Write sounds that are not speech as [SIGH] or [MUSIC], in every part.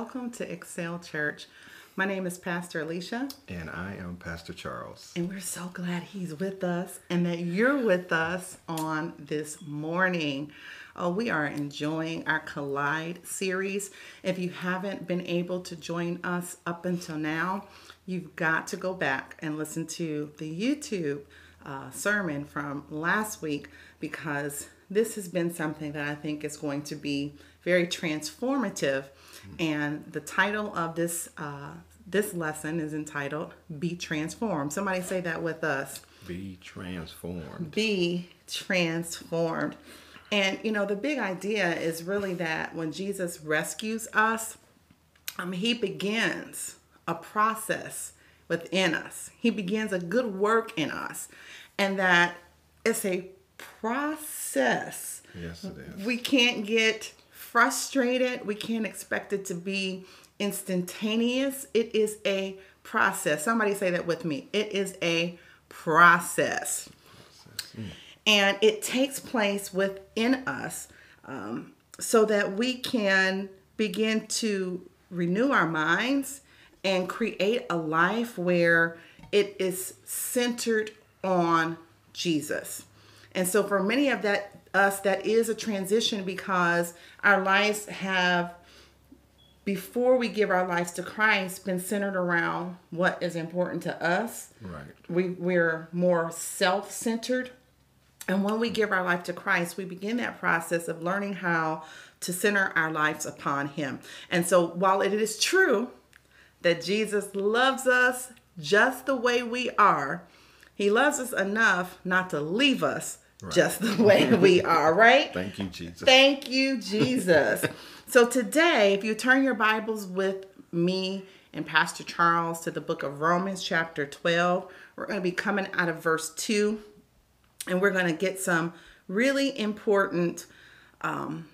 welcome to Excel Church. My name is Pastor Alicia. And I am Pastor Charles. And we're so glad he's with us and that you're with us on this morning. Oh, we are enjoying our Collide series. If you haven't been able to join us up until now, you've got to go back and listen to the YouTube uh, sermon from last week because this has been something that I think is going to be very transformative. And the title of this uh, this lesson is entitled "Be Transformed." Somebody say that with us. Be transformed. Be transformed. And you know, the big idea is really that when Jesus rescues us, um, he begins a process within us. He begins a good work in us, and that it's a process. Yes, it is. We can't get frustrated. We can't expect it to be instantaneous. It is a process. Somebody say that with me. It is a process. And it takes place within us um, so that we can begin to renew our minds and create a life where it is centered on Jesus. And so for many of that us that is a transition because our lives have before we give our lives to Christ been centered around what is important to us. Right. We we're more self-centered. And when we give our life to Christ, we begin that process of learning how to center our lives upon him. And so while it is true that Jesus loves us just the way we are, he loves us enough not to leave us right. just the [LAUGHS] way we are, right? Thank you, Jesus. Thank you, Jesus. [LAUGHS] so today, if you turn your Bibles with me and Pastor Charles to the book of Romans, chapter 12, we're going to be coming out of verse 2, and we're going to get some really important um,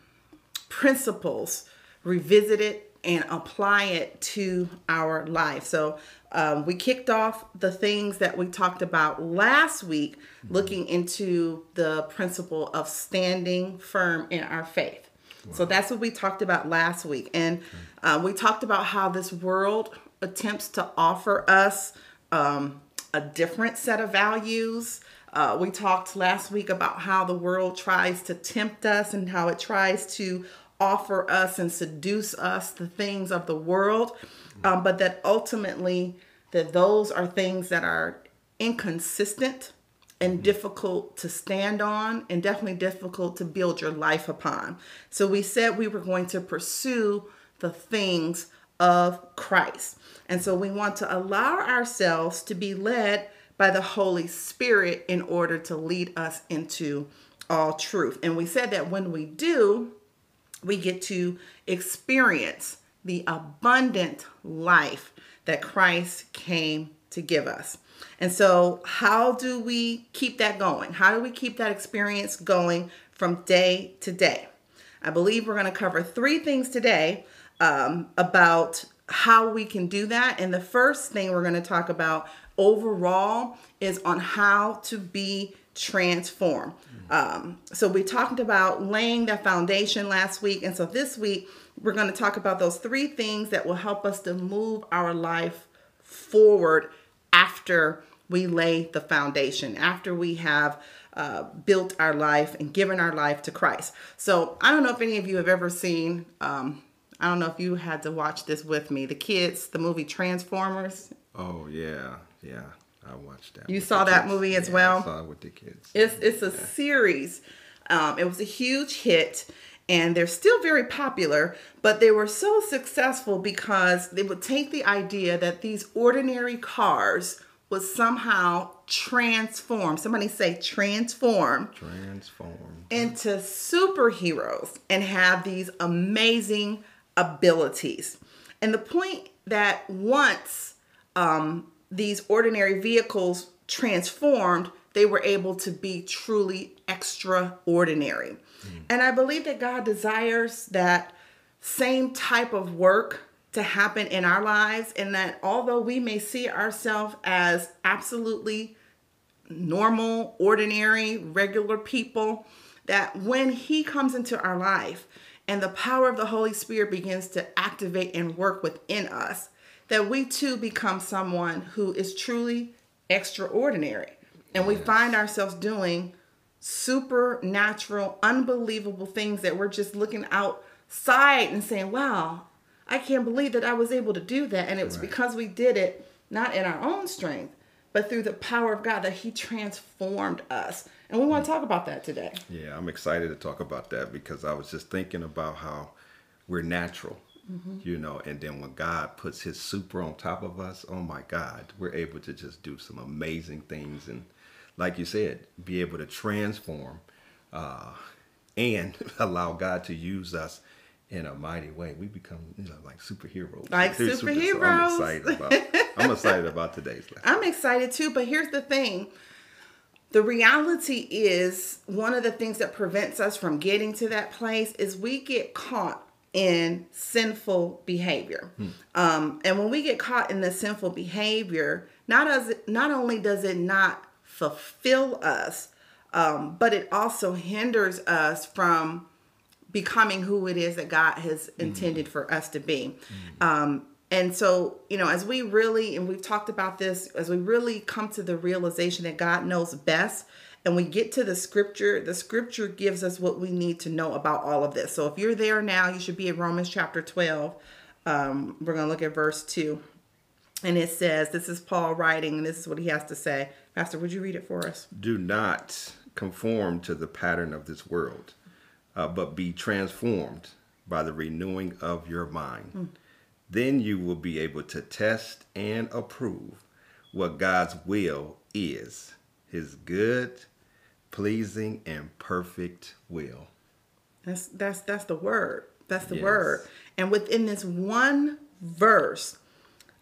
principles revisited and apply it to our life. So um, we kicked off the things that we talked about last week, looking into the principle of standing firm in our faith. Wow. So that's what we talked about last week. And uh, we talked about how this world attempts to offer us um, a different set of values. Uh, we talked last week about how the world tries to tempt us and how it tries to offer us and seduce us the things of the world um, but that ultimately that those are things that are inconsistent and mm-hmm. difficult to stand on and definitely difficult to build your life upon. So we said we were going to pursue the things of christ. And so we want to allow ourselves to be led by the holy spirit in order to lead us into all truth. And we said that when we do we get to experience the abundant life that Christ came to give us. And so, how do we keep that going? How do we keep that experience going from day to day? I believe we're going to cover three things today um, about how we can do that. And the first thing we're going to talk about overall is on how to be transformed. Um, so we talked about laying the foundation last week. And so this week, we're going to talk about those three things that will help us to move our life forward after we lay the foundation, after we have uh, built our life and given our life to Christ. So I don't know if any of you have ever seen, um, I don't know if you had to watch this with me, the kids, the movie Transformers. Oh, yeah, yeah. I watched that. You saw that movie as yeah, well. I saw it with the kids. It's it's a yeah. series. Um, it was a huge hit, and they're still very popular. But they were so successful because they would take the idea that these ordinary cars would somehow transform. Somebody say transform. Transform into superheroes and have these amazing abilities. And the point that once um, these ordinary vehicles transformed, they were able to be truly extraordinary. Mm. And I believe that God desires that same type of work to happen in our lives, and that although we may see ourselves as absolutely normal, ordinary, regular people, that when He comes into our life and the power of the Holy Spirit begins to activate and work within us, that we too become someone who is truly extraordinary. And we find ourselves doing supernatural, unbelievable things that we're just looking outside and saying, wow, I can't believe that I was able to do that. And it was Right. because we did it not in our own strength, but through the power of God that He transformed us. And we want to mm. talk about that today. Yeah, I'm excited to talk about that because I was just thinking about how we're natural, mm-hmm. you know, and then when God puts His super on top of us, oh my God, we're able to just do some amazing things and, like you said, be able to transform uh, and [LAUGHS] allow God to use us in a mighty way. We become, you know, like superheroes. Like We're super- so superheroes. I'm excited about. I'm excited about today's lesson. [LAUGHS] I'm excited too, but here's the thing. The reality is one of the things that prevents us from getting to that place is we get caught in sinful behavior. Um, and when we get caught in the sinful behavior, not as not only does it not fulfill us, um, but it also hinders us from becoming who it is that God has intended for us to be. Um, and so, you know, as we really, and we've talked about this, as we really come to the realization that God knows best, and we get to the scripture, the scripture gives us what we need to know about all of this. So if you're there now, you should be in Romans chapter 12. Um, we're going to look at verse 2. And it says, This is Paul writing, and this is what he has to say. Pastor, would you read it for us? Do not conform to the pattern of this world, uh, but be transformed by the renewing of your mind. Then you will be able to test and approve what God's will is his good, pleasing, and perfect will. That's that's that's the word. That's the Yes. word. And within this one verse,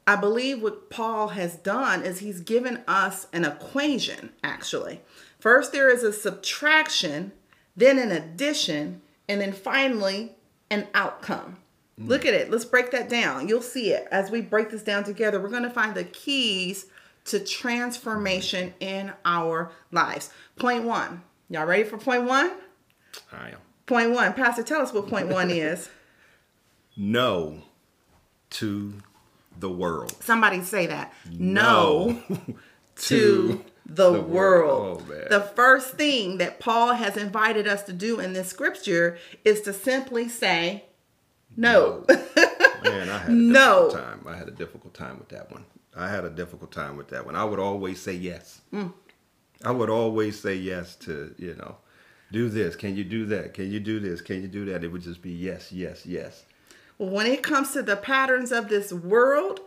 I believe what Paul has done is he's given us an equation actually. First there is a subtraction, then an addition, and then finally an outcome. Mm. Look at it. Let's break that down. You'll see it as we break this down together. We're going to find the keys to transformation in our lives. Point 1. Y'all ready for point 1? I am. Point one, Pastor, tell us what point one [LAUGHS] is. No to the world. Somebody say that. No, [LAUGHS] to to the, the world. world. Oh, man. the first thing that Paul has invited us to do in this scripture is to simply say no. [LAUGHS] Man, I had a No. difficult time. I had a difficult time with that one. I had a difficult time with that one. I would always say yes. Mm. I would always say yes to, you know, do this. Can you do that? Can you do this? Can you do that? It would just be yes, yes, yes. When it comes to the patterns of this world,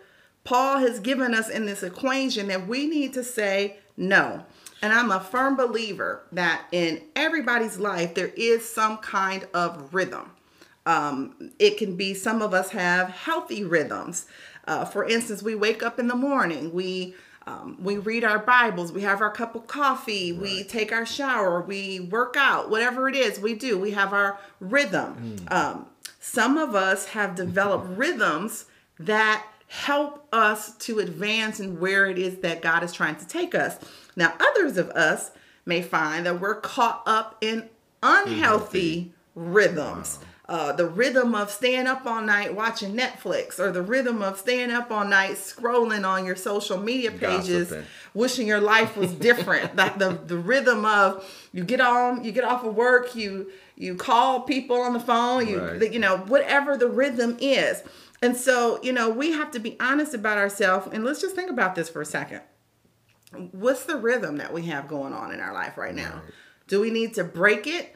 Paul has given us in this equation that we need to say no. And I'm a firm believer that in everybody's life, there is some kind of rhythm. Um, it can be some of us have healthy rhythms. Uh, for instance, we wake up in the morning, we um, we read our Bibles, we have our cup of coffee, we take our shower, we work out, whatever it is we do, we have our rhythm. Um, some of us have developed rhythms that help us to advance in where it is that God is trying to take us. Now, others of us may find that we're caught up in unhealthy rhythms. Uh, the rhythm of staying up all night watching Netflix, or the rhythm of staying up all night scrolling on your social media pages, Gossiping. wishing your life was different. [LAUGHS] like the the rhythm of you get on, you get off of work, you you call people on the phone, you Right. you know whatever the rhythm is. And so you know we have to be honest about ourselves, and let's just think about this for a second. What's the rhythm that we have going on in our life right now? Do we need to break it?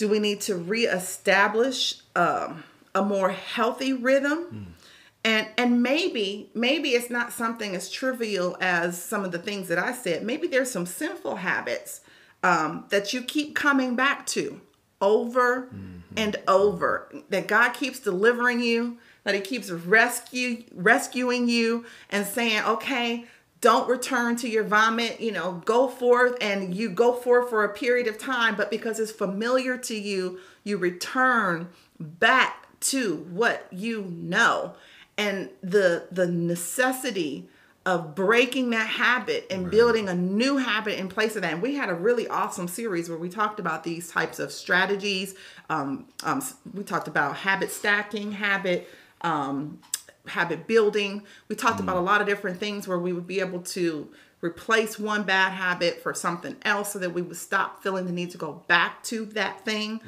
Do we need to reestablish um, a more healthy rhythm? And and maybe maybe it's not something as trivial as some of the things that I said. Maybe there's some sinful habits um, that you keep coming back to over and over. That God keeps delivering you. That He keeps rescue rescuing you and saying, okay. Don't return to your vomit, you know, go forth and you go forth for a period of time, but because it's familiar to you, you return back to what you know and the the necessity of breaking that habit and right. building a new habit in place of that. And we had a really awesome series where we talked about these types of strategies. Um, um, we talked about habit stacking, habit um, habit building. We talked mm. about a lot of different things where we would be able to replace one bad habit for something else so that we would stop feeling the need to go back to that thing.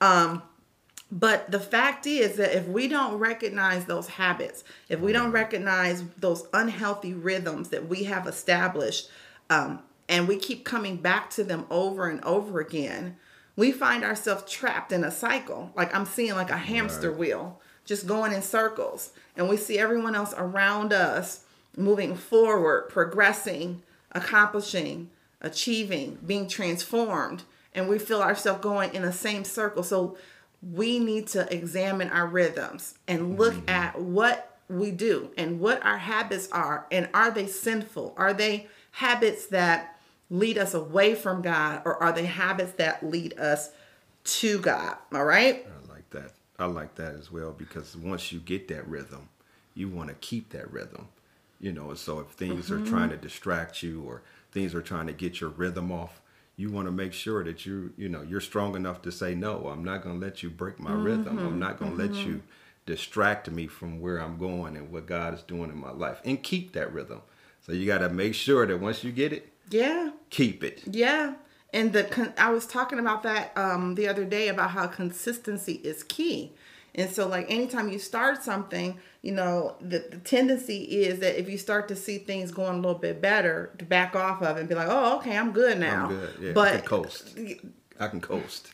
Right. Um, but the fact is that if we don't recognize those habits, if we don't recognize those unhealthy rhythms that we have established, um, and we keep coming back to them over and over again, we find ourselves trapped in a cycle. Like I'm seeing like a hamster right. wheel just going in circles. And we see everyone else around us moving forward, progressing, accomplishing, achieving, being transformed. And we feel ourselves going in the same circle. So we need to examine our rhythms and look mm-hmm. at what we do and what our habits are and are they sinful are they habits that lead us away from god or are they habits that lead us to god all right like that i like that as well because once you get that rhythm you want to keep that rhythm you know? So if things mm-hmm. are trying to distract you or things are trying to get your rhythm off you want to make sure that you you know you're strong enough to say no i'm not going to let you break my mm-hmm. rhythm. I'm not going to mm-hmm. let you distract me from where i'm going and what god is doing in my life. And keep that rhythm. So you got to make sure that once you get it yeah. keep it. Yeah and the i was talking about that um, the other day about how consistency is key and so, like, anytime you start something, you know, the, the tendency is that if you start to see things going a little bit better, to back off of it and be like, oh, okay, I'm good now. I'm good. Yeah, but I can coast. I can coast.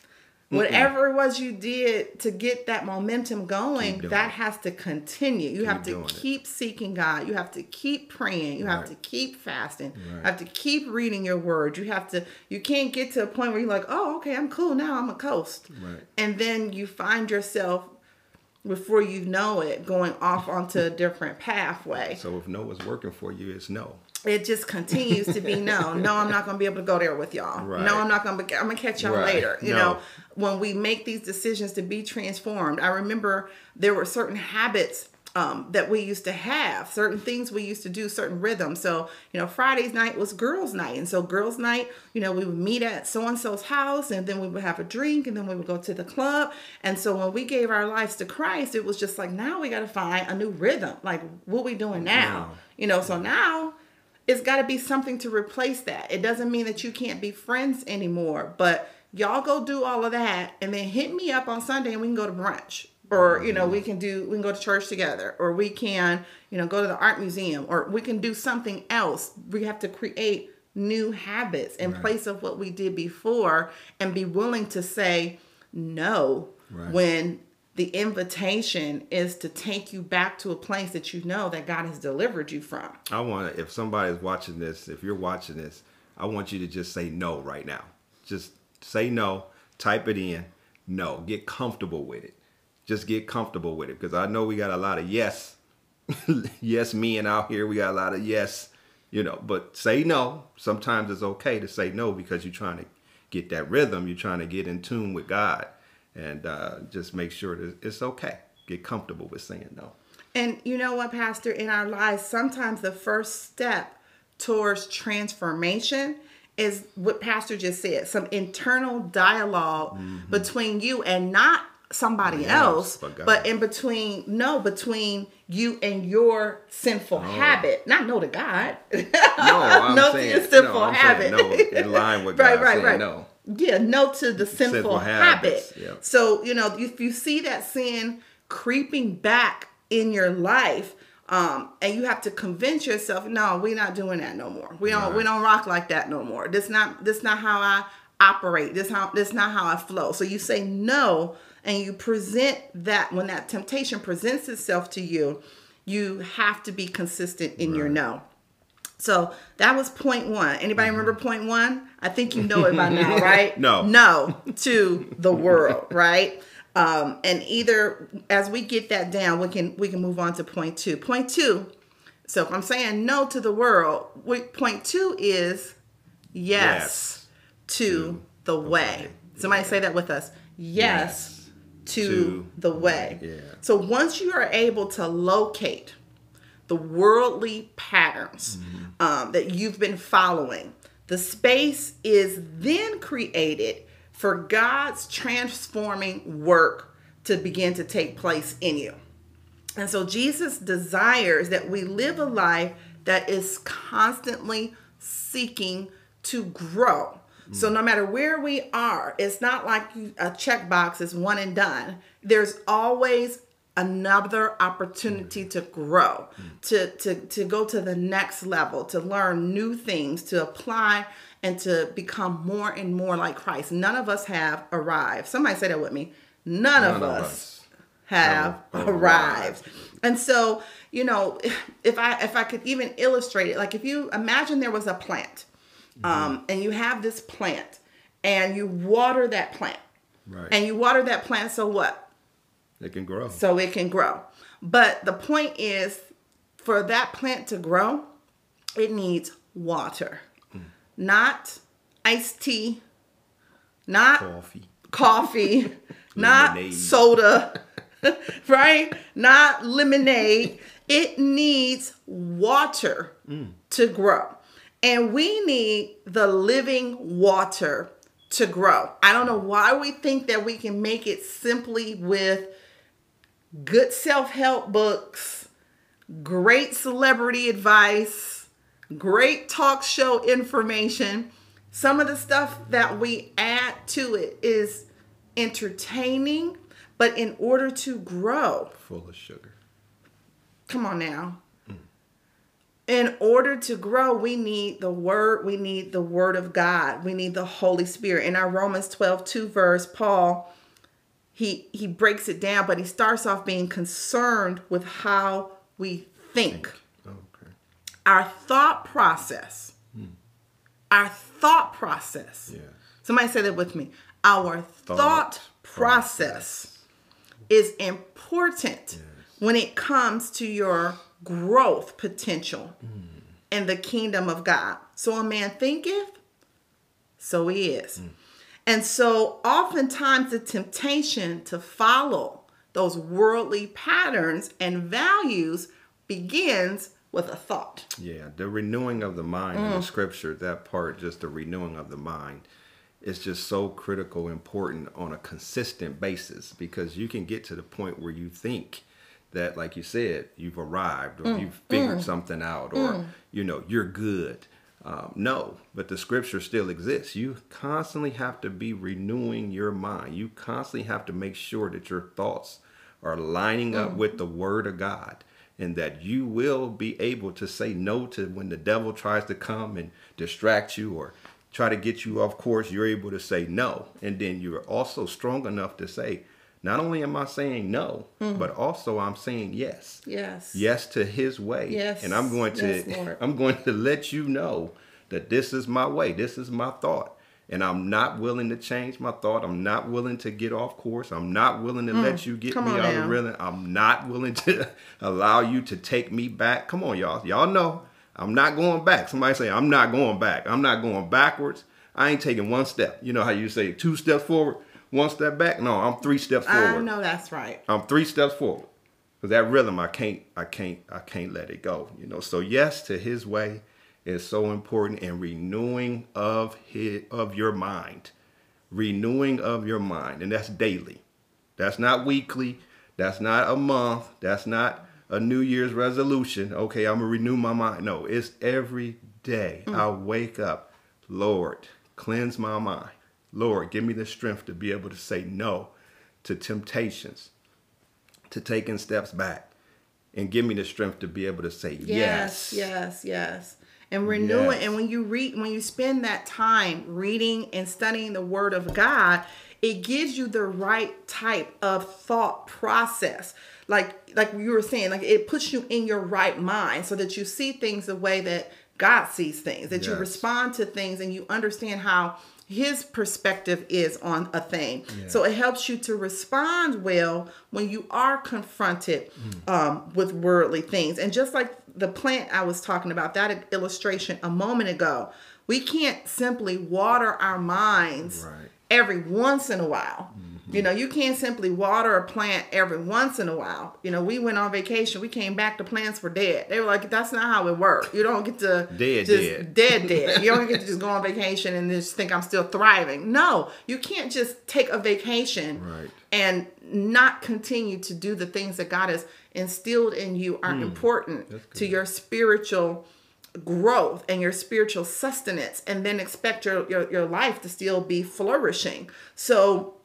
Whatever it was you did to get that momentum going, that it. has to continue. You keep have to keep it. seeking God. You have to keep praying. You right. have to keep fasting. Right. You have to keep reading your word. You have to, you can't get to a point where you're like, oh, okay, I'm cool now. I'm a coast. Right. And then you find yourself before you know it, going off onto a different pathway. So if no is working for you, it's no. It just continues to be no. [LAUGHS] No, I'm not going to be able to go there with y'all. Right. No, I'm not going to. I'm going to catch y'all right. later. You no. know, when we make these decisions to be transformed, I remember there were certain habits um, that we used to have, certain things we used to do, certain rhythms. So, you know, Friday's night was girls' night. And so, girls' night, you know, we would meet at so and so's house and then we would have a drink and then we would go to the club. And so, when we gave our lives to Christ, it was just like, now we got to find a new rhythm. Like, what we doing now? You know, so now it's got to be something to replace that. It doesn't mean that you can't be friends anymore, but y'all go do all of that and then hit me up on Sunday and we can go to brunch or you know we mm-hmm. can do we can go to church together or we can you know go to the art museum or we can do something else we have to create new habits in right. place of what we did before and be willing to say no right. when the invitation is to take you back to a place that you know that God has delivered you from. I want to, if somebody's watching this, if you're watching this, I want you to just say no right now. Just say no, type it in, no, get comfortable with it just get comfortable with it because I know we got a lot of yes, [LAUGHS] yes men out here. We got a lot of yes, you know, but say no. Sometimes it's okay to say no because you're trying to get that rhythm. You're trying to get in tune with God and uh, just make sure that it's okay. Get comfortable with saying no. And you know what, Pastor, in our lives, sometimes the first step towards transformation is what Pastor just said some internal dialog mm-hmm. between you and not somebody else, but, but, in between, no, between you and your sinful habit. Not no to God. [LAUGHS] no, I'm [LAUGHS] no saying, to your sinful no, habit. no, in line with [LAUGHS] God right, right, right. no. Yeah, no to the sinful, sinful habit. Yeah. So, you know, if you see that sin creeping back in your life, um, and you have to convince yourself, no, we're not doing that no more. We don't right. we don't rock like that no more. This not this not how I operate. This how this not how I flow. So you say no and you present that when that temptation presents itself to you, you have to be consistent in right. your no. So that was point one. Anybody mm-hmm. remember point one? I think you know it by now, [LAUGHS] right? no. No to the world, right? Um, and either as we get that down, we can we can move on to point two. Point two. So if I'm saying no to the world, point two is yes, yes to, to, the, way. Somebody yeah. say that with us. yes. yes to, to the way. Yeah. So once you are able to locate the worldly patterns um, that you've been following, the space is then created for God's transforming work to begin to take place in you. And so Jesus desires that we live a life that is constantly seeking to grow. So mm. no matter where we are, it's not like a checkbox is one and done. There's always another opportunity mm. to grow, mm. to, to, to go to the next level, to learn new things, to apply and to become more and more like Christ. None of us have arrived. Somebody say that with me. None, of, us have have arrived. arrived. And so, you know, if I if I could even illustrate it, like if you imagine there was a plant, um, and you have this plant, and you water that plant, Right. and you water that plant, so what? It can grow. So it can grow. But the point is, for that plant to grow, it needs water, not iced tea, not Coffee. coffee, [LAUGHS] not soda, [LAUGHS] [LAUGHS] right? Not lemonade. It needs water mm. to grow. And we need the living water to grow. I don't know why we think that we can make it simply with good self help books, great celebrity advice, great talk show information. Some of the stuff that we add to it is entertaining, but in order to grow, Full of sugar. come on now. Mm. In order to grow, we need the word, we need the word of God, we need the Holy Spirit. In our Romans 12, 2 verse, Paul he he breaks it down, but he starts off being concerned with how we think. Okay. Our thought process. Hmm. Our thought process. Yeah. Somebody say that with me. Our thought, Thought process, is important when it comes to your growth potential hmm. in the kingdom of God. So a man thinketh, so he is. Hmm. And so oftentimes the temptation to follow those worldly patterns and values begins with a thought. Yeah, the renewing of the mind in the mm. scripture, that part, just the renewing of the mind, is just so critical, important on a consistent basis because you can get to the point where you think that, like you said, you've arrived or mm, you've figured mm. something out or, you know, you're good. Um, no, but the scripture still exists. You constantly have to be renewing your mind. You constantly have to make sure that your thoughts are lining up with the word of God and that you will be able to say no to when the devil tries to come and distract you or try to get you off course. You're able to say no. And then you're also strong enough to say, not only am I saying no, hmm. but also I'm saying yes Yes. yes to his way Yes. and i'm going to Yes, i'm going to let you know that this is my way this is my thought and i'm not willing to change my thought i'm not willing to get off course i'm not willing to let you get Mm. Me out now. of rhythm i'm not willing to [LAUGHS] allow you to take me back come on y'all y'all know i'm not going back somebody say i'm not going back i'm not going backwards i ain't taking one step you know how you say two steps forward one step back no i'm three steps forward I know that's right. I'm three steps forward. Cause that rhythm, I can't, I can't, I can't let it go. You know. So yes, to His way is so important, and renewing of his of your mind, renewing of your mind, and that's daily. That's not weekly. That's not a month. That's not a New Year's resolution. Okay, I'm gonna renew my mind. No, it's every day. Hmm. I wake up, Lord, cleanse my mind. Lord, give me the strength to be able to say no to temptations, to taking steps back, and give me the strength to be able to say Yes, yes. yes, yes. And renew it. Yes. And when you read, when you spend that time reading and studying the Word of God, it gives you the right type of thought process. Like, like you were saying, like it puts you in your right mind so that you see things the way that God sees things, that you respond to things and you understand how his perspective is on a thing. So it helps you to respond well when you are confronted um, with worldly things. And just like the plant I was talking about, that illustration a moment ago, we can't simply water our minds Right. every once in a while. You know, you can't simply water a plant every once in a while. You know, we went on vacation, we came back, the plants were dead. They were like, that's not how it works. You don't get to Dead, just dead. dead, dead. You don't get to just go on vacation and just think I'm still thriving. No, you can't just take a vacation Right. and not continue to do the things that God has instilled in you are hmm. important to your spiritual growth and your spiritual sustenance and then expect your, your, your life to still be flourishing. So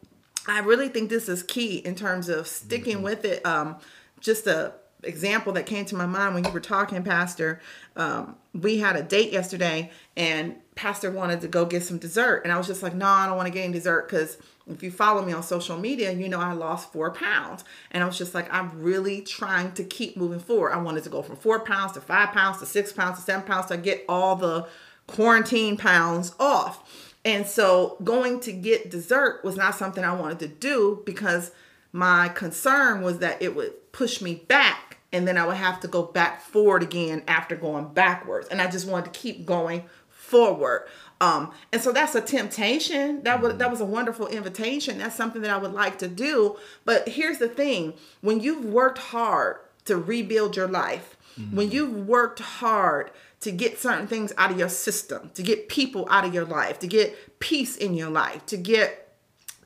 I really think this is key in terms of sticking with it. Um, just a example that came to my mind when you were talking, Pastor. Um, we had a date yesterday, and Pastor wanted to go get some dessert, and I was just like, "No, I don't want to get any dessert because if you follow me on social media, you know I lost four pounds." And I was just like, "I'm really trying to keep moving forward. I wanted to go from four pounds to five pounds to six pounds to seven pounds to get all the quarantine pounds off." And so going to get dessert was not something I wanted to do because my concern was that it would push me back and then I would have to go back forward again after going backwards. And I just wanted to keep going forward. Um, and so that's a temptation. That was that was a wonderful invitation. That's something that I would like to do. But here's the thing: when you've worked hard to rebuild your life, when you've worked hard to get certain things out of your system, to get people out of your life, to get peace in your life, to get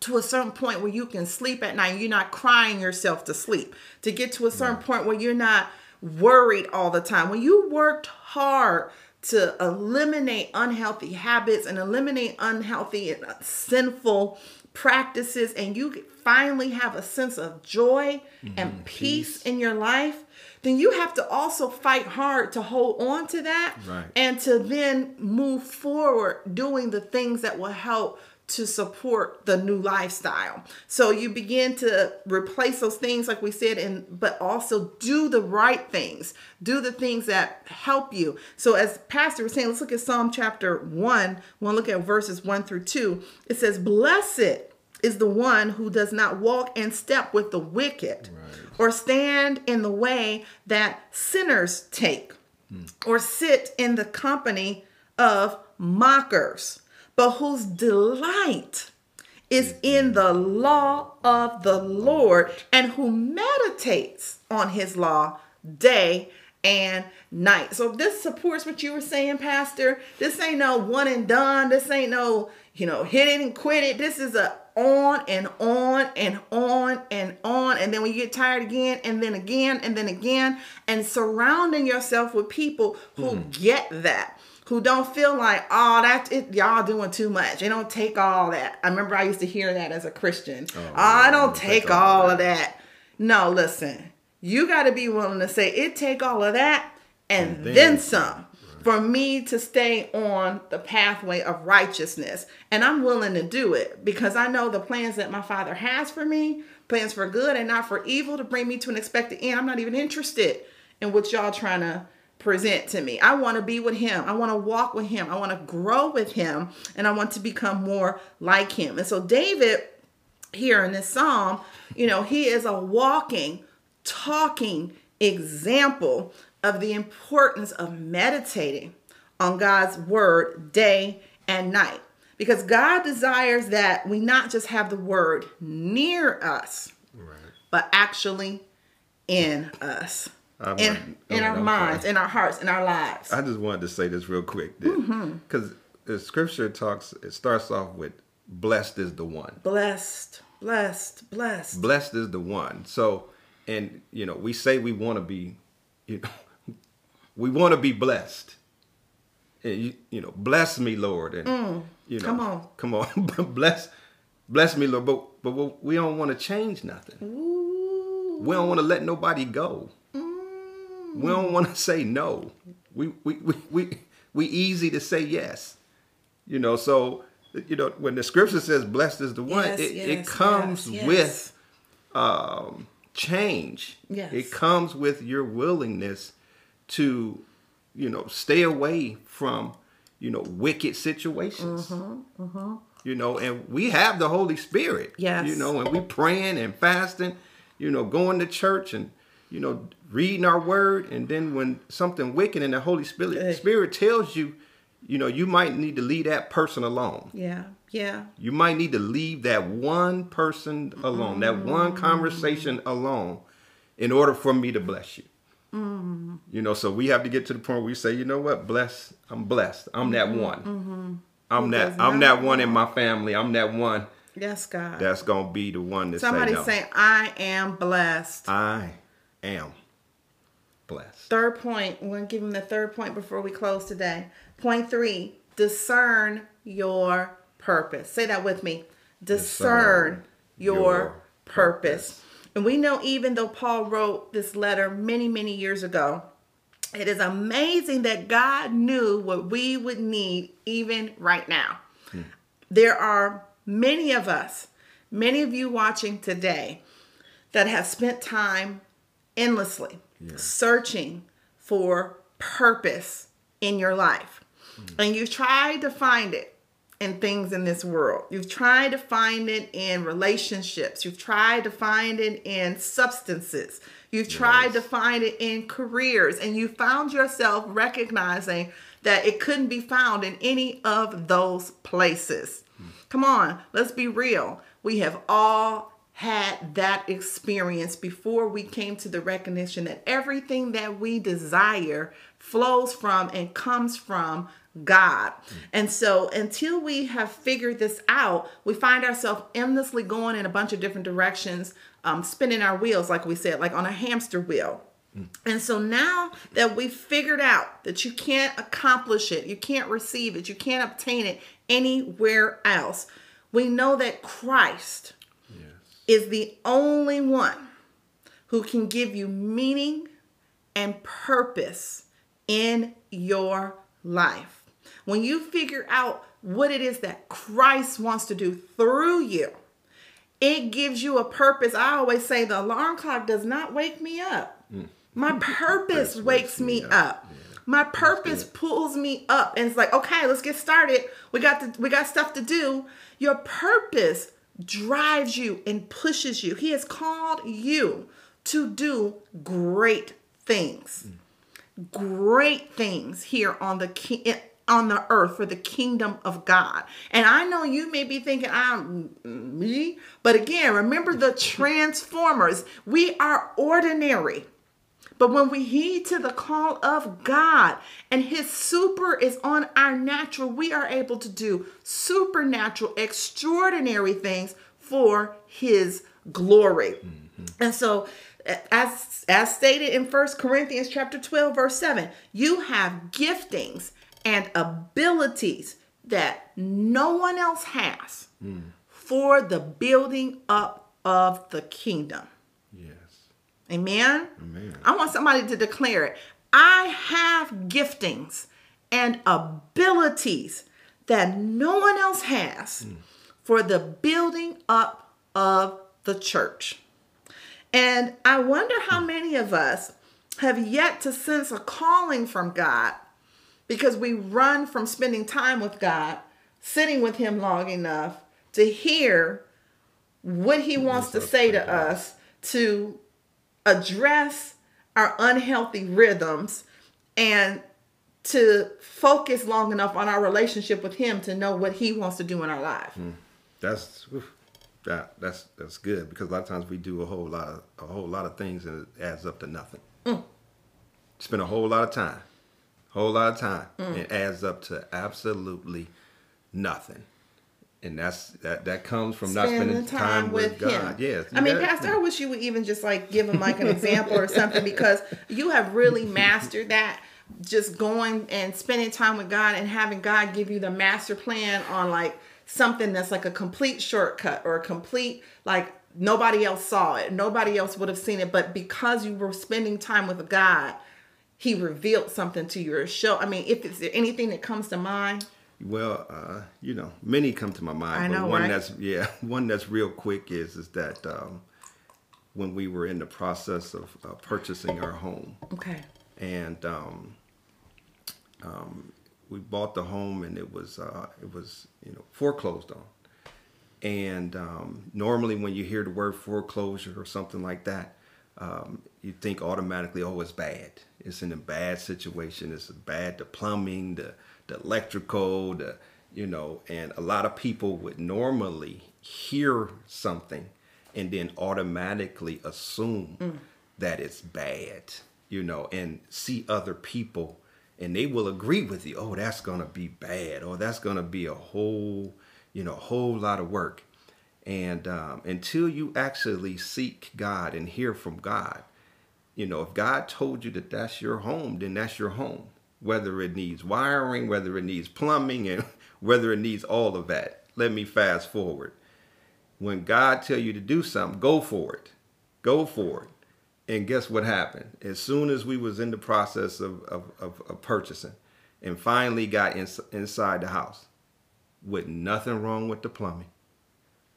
to a certain point where you can sleep at night, you're not crying yourself to sleep, to get to a certain point where you're not worried all the time. When you worked hard to eliminate unhealthy habits and eliminate unhealthy and sinful practices, and you finally have a sense of joy mm-hmm. and peace, in your life, then you have to also fight hard to hold on to that Right. and to then move forward doing the things that will help to support the new lifestyle. So you begin to replace those things like we said and but also do the right things. Do the things that help you. So as pastor was saying, let's look at Psalm chapter 1. We'll look at verses 1 through 2. It says, "Blessed is the one who does not walk in step with the wicked or stand in the way that sinners take hmm. or sit in the company of mockers, but whose delight is in the law of the Lord and who meditates on his law day and night. So this supports what you were saying, Pastor. This ain't no one and done. This ain't no, you know, hit it and quit it. This is a on and on and on and on. And then when you get tired again, and then again, and then again, and surrounding yourself with people who hmm. get that who don't feel like, oh, that it, y'all doing too much. They don't take all that. I remember I used to hear that as a Christian. Oh, oh I don't take, all of that. No, listen, you got to be willing to say it take all of that and, then then some for me to stay on the pathway of righteousness. And I'm willing to do it because I know the plans that my father has for me, plans for good and not for evil to bring me to an expected end. I'm not even interested in what y'all trying to present to me. I want to be with him. I want to walk with him. I want to grow with him and I want to become more like him. And so David here in this psalm, you know, he is a walking, talking example of the importance of meditating on God's word day and night. Because God desires that we not just have the word near us, Right. but actually in us. I In, in our I'm minds, sorry. in our hearts, in our lives. I just wanted to say this real quick Mm-hmm. because the scripture talks. It starts off with "Blessed is the one." blessed, blessed, blessed. Blessed is the one. So, and you know, we say we want to be, you know, we want to be blessed. And you, you know, bless me, Lord, and you know, Mm. come on. come on, [LAUGHS] bless, bless me, Lord. But but we don't want to change nothing. Ooh. We don't want to let nobody go. Mm. We don't want to say no. We we, we we we easy to say yes. You know, so you know when the scripture says blessed is the one, Yes, it, it comes yes, yes. with um change. Yes. It comes with your willingness to, you know, stay away from, you know, wicked situations. Mm-hmm, mm-hmm. You know, and we have the Holy Spirit. Yes. You know, and we praying and fasting, you know, going to church and, you know, reading our word. And then when something wicked and the Holy Spirit Hey. Spirit tells you, you know, you might need to leave that person alone. Yeah. Yeah. You might need to leave that one person alone, that one mm. conversation alone, in order for me to bless you. Mm-hmm. You know, so we have to get to the point where we say, you know what, bless, I'm blessed. I'm that mm-hmm. one. Mm-hmm. I'm Who that I'm that one in my family. I'm that one Yes, God. that's gonna be the one that Somebody say no. say, I am blessed. I am blessed. Third point, we're to give him the third point before we close today. Point three, discern your purpose. Say that with me. Discern, Discern your, your purpose. purpose. And we know even though Paul wrote this letter many, many years ago, it is amazing that God knew what we would need even right now. Hmm. There are many of us, many of you watching today, that have spent time endlessly Yeah. searching for purpose in your life. Hmm. And you've tried to find it in things in this world. You've tried to find it in relationships. You've tried to find it in substances. You've tried to find it in careers. And you found yourself recognizing that it couldn't be found in any of those places. Come on, let's be real. We have all had that experience before we came to the recognition that everything that we desire flows from and comes from God. And so until we have figured this out, we find ourselves endlessly going in a bunch of different directions, um, spinning our wheels, like we said, like on a hamster wheel. And so now that we've figured out that you can't accomplish it, you can't receive it, you can't obtain it anywhere else, we know that Christ Yes. is the only one who can give you meaning and purpose in your life. When you figure out what it is that Christ wants to do through you, it gives you a purpose. I always say the alarm clock does not wake me up. Mm. My [LAUGHS] purpose wakes me up. My purpose pulls me up and it's like, okay, let's get started. We got to, we got stuff to do. Your purpose drives you and pushes you. He has called you to do great things. Mm. Great things here on the on the earth for the kingdom of God. And I know you may be thinking, ah, I'm me, but again, remember the transformers. We are ordinary. But when we heed to the call of God and His super is on our natural, we are able to do supernatural, extraordinary things for His glory. Mm-hmm. And so, as, as stated in First Corinthians chapter 12, verse 7, you have giftings and abilities that no one else has for the building up of the kingdom. Yes. Amen. Amen. I want somebody to declare it. I have giftings and abilities that no one else has mm. for the building up of the church. And I wonder how mm. many of us have yet to sense a calling from God because we run from spending time with God, sitting with Him long enough to hear what He wants to say to us to address our unhealthy rhythms and to focus long enough on our relationship with Him to know what He wants to do in our life. Hmm. That's oof, that that's that's good because a lot of times we do a whole lot of a whole lot of things and it adds up to nothing. Mm. Spend a whole lot of time, whole lot of time, and it adds up to absolutely nothing. And that's that that comes from not spending time, with, God. Yes. I mean, got- Pastor, I wish you would even just like give him like an example or something because you have really mastered that. Just going and spending time with God and having God give you the master plan on like something that's like a complete shortcut or a complete like nobody else saw it, nobody else would have seen it, but because you were spending time with God, He revealed something to your show. I mean, if it's there anything that comes to mind, Well, uh, you know, many come to my mind, I but know, one right? that's yeah, [LAUGHS] one that's real quick is is that um, when we were in the process of uh, purchasing our home, okay, and um, um, we bought the home, and it was uh, it was you know foreclosed on. And um, normally, when you hear the word foreclosure or something like that, um, you think automatically, oh, it's bad. It's in a bad situation. It's bad. The plumbing, the the electrical, the you know, and a lot of people would normally hear something and then automatically assume mm. that it's bad, you know, and see other people and they will agree with you. Oh, that's gonna be bad, or that's gonna be a whole, you know, whole lot of work. And um, until you actually seek God and hear from God, you know, if God told you that that's your home, then that's your home. Whether it needs wiring, whether it needs plumbing, and [LAUGHS] whether it needs all of that. Let me fast forward. When God tell you to do something, go for it. Go for it. And guess what happened? As soon as we was in the process of, of, of, of purchasing and finally got in, inside the house, with nothing wrong with the plumbing,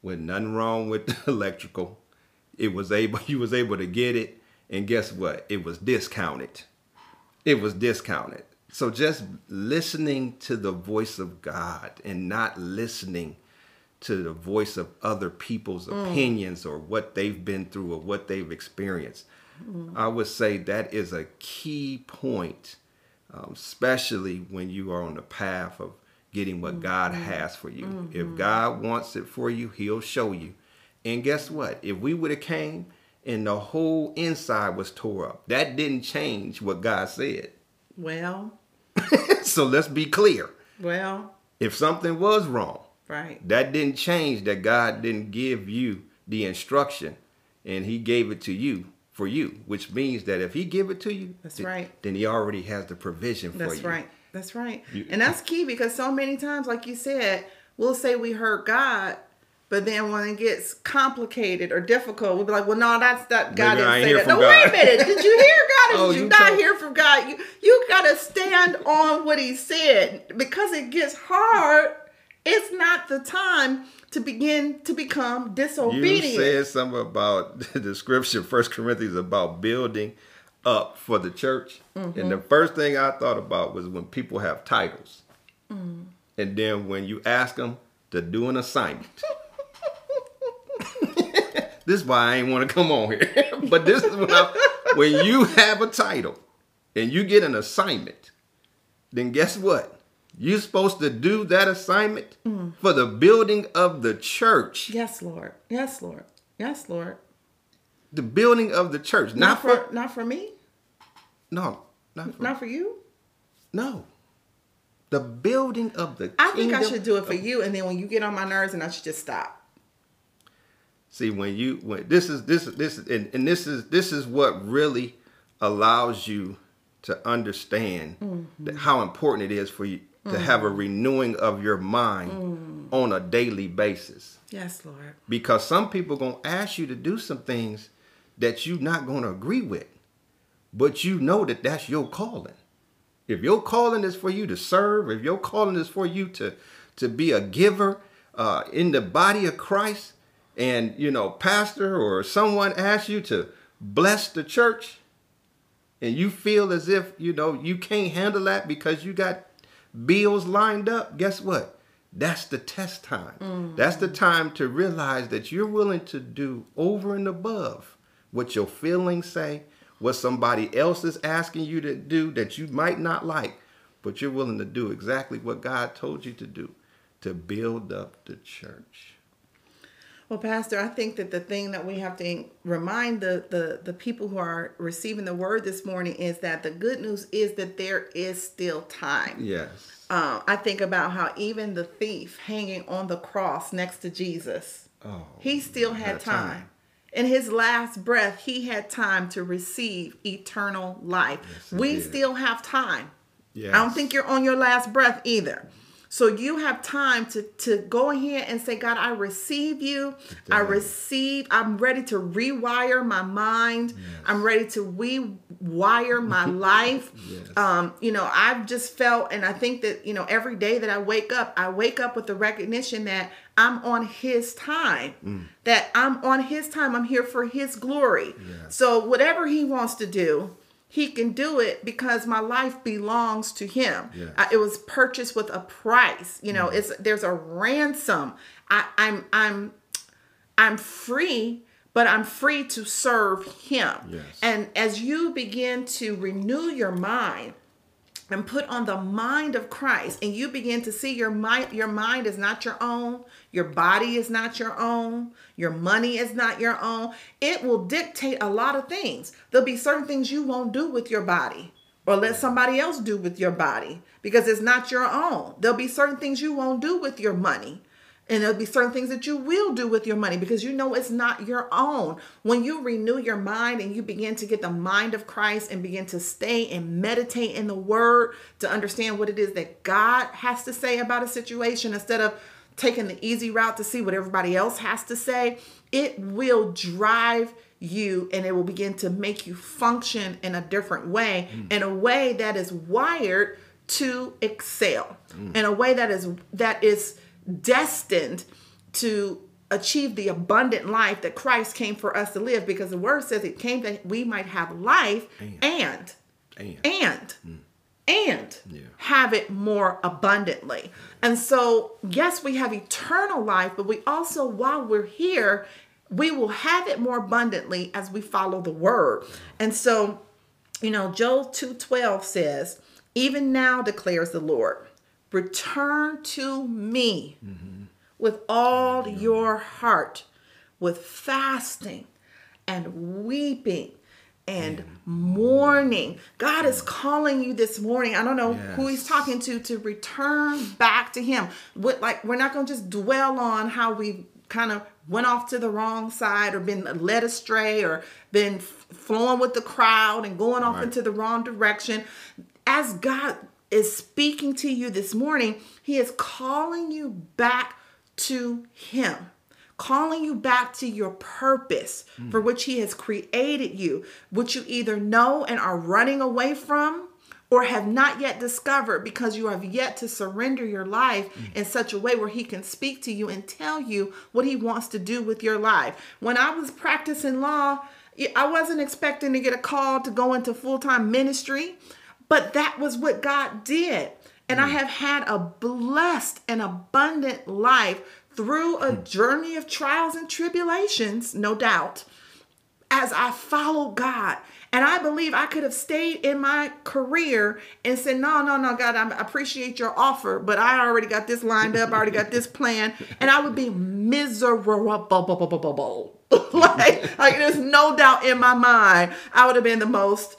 with nothing wrong with [LAUGHS] the electrical, it was able [LAUGHS] you was able to get it, and guess what? It was discounted. It was discounted. So just listening to the voice of God and not listening to the voice of other people's mm. opinions or what they've been through or what they've experienced. Mm. I would say that is a key point, um, especially when you are on the path of getting what mm. God has for you. Mm-hmm. If God wants it for you, He'll show you. And guess what? If we would have came and the whole inside was tore up, that didn't change what God said. Well, [LAUGHS] so let's be clear. Well, if something was wrong, right, that didn't change that God didn't give you the instruction, and He gave it to you for you, which means that if He give it to you, that's th- right, then He already has the provision for that's you. That's right. That's right. You, and that's key because so many times, like you said, we'll say we heard God, but then when it gets complicated or difficult, we'll be like, well, no, that's that God Maybe didn't say that. No, God. wait a minute. Did you hear God? [LAUGHS] oh, did you, you not told... hear from God? You you gotta stand on what he said. Because it gets hard, it's not the time to begin to become disobedient. You said something about [LAUGHS] the scripture, First Corinthians, about building up for the church. Mm-hmm. And the first thing I thought about was when people have titles. Mm. And then when you ask them to do an assignment. This is why I ain't want to come on here. [LAUGHS] but this is when, I, when you have a title and you get an assignment, then guess what? You're supposed to do that assignment mm. for the building of the church. Yes, Lord. Yes, Lord. Yes, Lord. The building of the church, not, not for, for not for me. No, not for, not for you. No, the building of the. I think I should do it for you, and then when you get on my nerves, and I should just stop. See, when you when this is this is this and, and this is this is what really allows you to understand mm-hmm. how important it is for you to mm-hmm. have a renewing of your mind mm. on a daily basis. Yes, Lord. Because some people going to ask you to do some things that you're not going to agree with. But you know that that's your calling. If your calling is for you to serve, if your calling is for you to to be a giver uh, in the body of Christ, and you know, pastor or someone asks you to bless the church, and you feel as if you know you can't handle that because you got bills lined up, guess what? That's the test time. Mm-hmm. That's the time to realize that you're willing to do over and above what your feelings say, what somebody else is asking you to do that you might not like, but you're willing to do exactly what God told you to do to build up the church. Well, Pastor, I think that the thing that we have to remind the, the, the people who are receiving the word this morning is that the good news is that there is still time. Yes. Uh, I think about how even the thief hanging on the cross next to Jesus, oh, he still had time. time. In his last breath, he had time to receive eternal life. Yes, we did. still have time. Yes. I don't think you're on your last breath either. So you have time to to go ahead and say, God, I receive you. I receive. I'm ready to rewire my mind. Yes. I'm ready to rewire [LAUGHS] my life. Yes. Um, you know, I've just felt, and I think that you know, every day that I wake up, I wake up with the recognition that I'm on His time. Mm. That I'm on His time. I'm here for His glory. Yes. So whatever He wants to do he can do it because my life belongs to him yes. it was purchased with a price you know mm. it's there's a ransom I, i'm i'm i'm free but i'm free to serve him yes. and as you begin to renew your mind and put on the mind of Christ and you begin to see your mind your mind is not your own your body is not your own. Your money is not your own. It will dictate a lot of things. There'll be certain things you won't do with your body or let somebody else do with your body because it's not your own. There'll be certain things you won't do with your money and there'll be certain things that you will do with your money because you know it's not your own. When you renew your mind and you begin to get the mind of Christ and begin to stay and meditate in the word to understand what it is that God has to say about a situation instead of taking the easy route to see what everybody else has to say, it will drive you and it will begin to make you function in a different way, mm. in a way that is wired to excel, mm. in a way that is that is destined to achieve the abundant life that Christ came for us to live because the word says it came that we might have life and and and, and, mm. And yeah. have it more abundantly. And so, yes, we have eternal life, but we also, while we're here, we will have it more abundantly as we follow the word. And so, you know, Joel 2:12 says, "Even now declares the Lord, Return to me mm-hmm. with all your heart, with fasting and weeping and mourning. God is calling you this morning. I don't know yes. who he's talking to to return back to him. With like we're not going to just dwell on how we kind of went off to the wrong side or been led astray or been flowing with the crowd and going off right. into the wrong direction. As God is speaking to you this morning, He is calling you back to Him, calling you back to your purpose mm. for which He has created you, which you either know and are running away from. Or have not yet discovered because you have yet to surrender your life mm. in such a way where He can speak to you and tell you what He wants to do with your life. When I was practicing law, I wasn't expecting to get a call to go into full time ministry. But that was what God did. And I mm. have had a blessed and abundant life through a mm. journey of trials and tribulations, no doubt, as I followed God. And I believe I could have stayed in my career and said, No, no, no, God, I appreciate your offer, but I already got this lined up, I already got this plan, and I would be miserable. [LAUGHS] like, like, there's no doubt in my mind, I would have been the most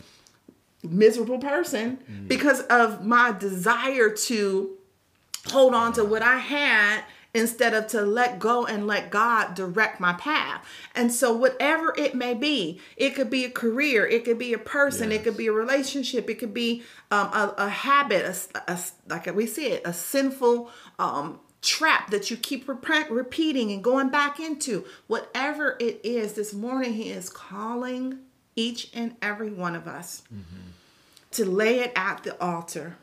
miserable person mm. because of my desire to hold on to what I had instead of to let go and let God direct my path. And so, whatever it may be, it could be a career, it could be a person, yes. it could be a relationship, it could be um, a, a, habit, a, a, like we said, a sinful um, trap that you keep repeating and going back into. Whatever it is, this morning He is calling each and every one of us mm-hmm. to lay it at the altar.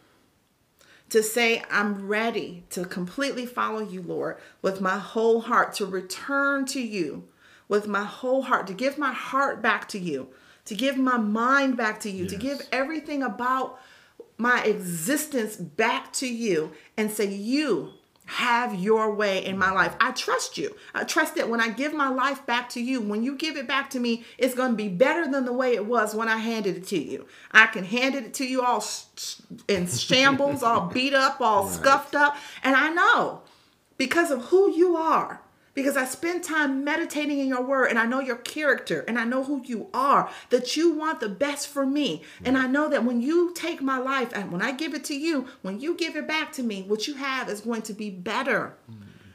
To say, I'm ready to completely follow you, Lord, with my whole heart, to return to you with my whole heart, to give my heart back to you, to give my mind back to you, yes. to give everything about my existence back to you and say, You have your way in my life. I trust you. I trust that when I give my life back to you, when you give it back to me, it's going to be better than the way it was when I handed it to you. I can hand it to you all in shambles, all beat up, all right. scuffed up. And I know because of who you are because I spend time meditating in your word and I know your character and I know who you are, that you want the best for me. And I know that when you take my life and when I give it to you, when you give it back to me, what you have is going to be better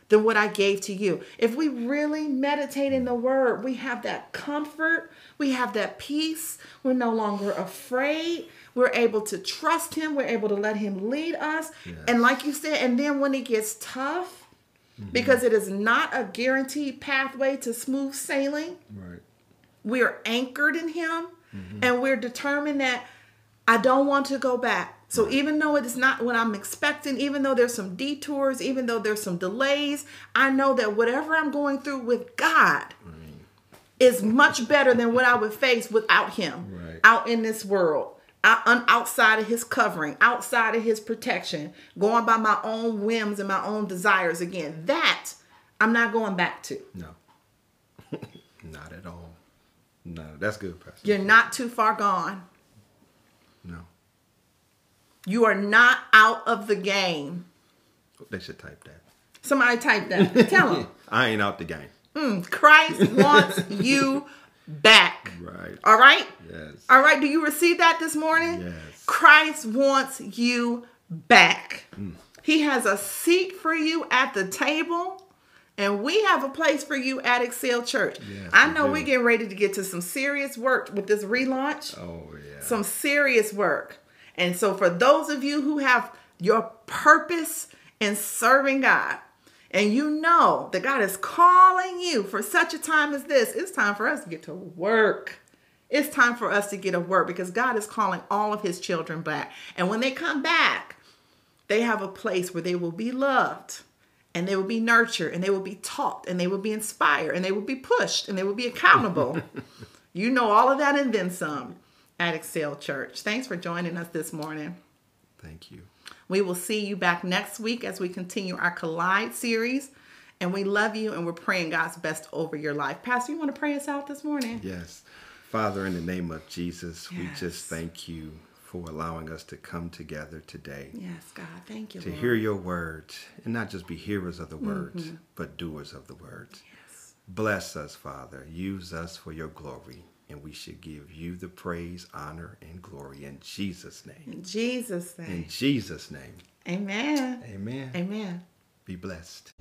than what I gave to you. If we really meditate in the word, we have that comfort, we have that peace, we're no longer afraid. We're able to trust him. We're able to let him lead us. Yes. And like you said, and then when it gets tough, mm-hmm. because it is not a guaranteed pathway to smooth sailing. Right. We're anchored in Him mm-hmm. and we're determined that I don't want to go back. So even though it is not what I'm expecting, even though there's some detours, even though there's some delays, I know that whatever I'm going through with God right. is much better than what I would face without Him right. out in this world outside of his covering, outside of his protection, going by my own whims and my own desires again. That I'm not going back to. No. [LAUGHS] not at all. No, that's good, Pastor. You're not too far gone. No. You are not out of the game. They should type that. Somebody type that. Tell [LAUGHS] them. I ain't out the game. Hmm, Christ wants you back. Right. All right? Yes. All right. Do you receive that this morning? Yes. Christ wants you back. Mm. He has a seat for you at the table. And we have a place for you at Excel Church. Yes, I know we're getting ready to get to some serious work with this relaunch. Oh yeah. some serious work. And so, for those of you who have your purpose in serving God, and you know that God is calling you for such a time as this, it's time for us to get to work. It's time for us to get to work because God is calling all of his children back. And when they come back, they have a place where they will be loved and they will be nurtured and they will be taught and they will be inspired and they will be pushed and they will be accountable. [LAUGHS] you know all of that and then some at Excel Church. Thanks for joining us this morning. Thank you. We will see you back next week as we continue our Collide series. And we love you and we're praying God's best over your life. Pastor, you want to pray us out this morning? Yes. Father, in the name of Jesus, we just thank you for allowing us to come together today Yes, God. Thank you. to Lord. hear your words and not just be hearers of the words, Mm-hmm. but doers of the words. Bless us, Father. Use us for your glory. And we should give you the praise, honor, and glory in Jesus' name. In Jesus' name. In. Jesus' name. Amen. Amen. Amen. Be blessed.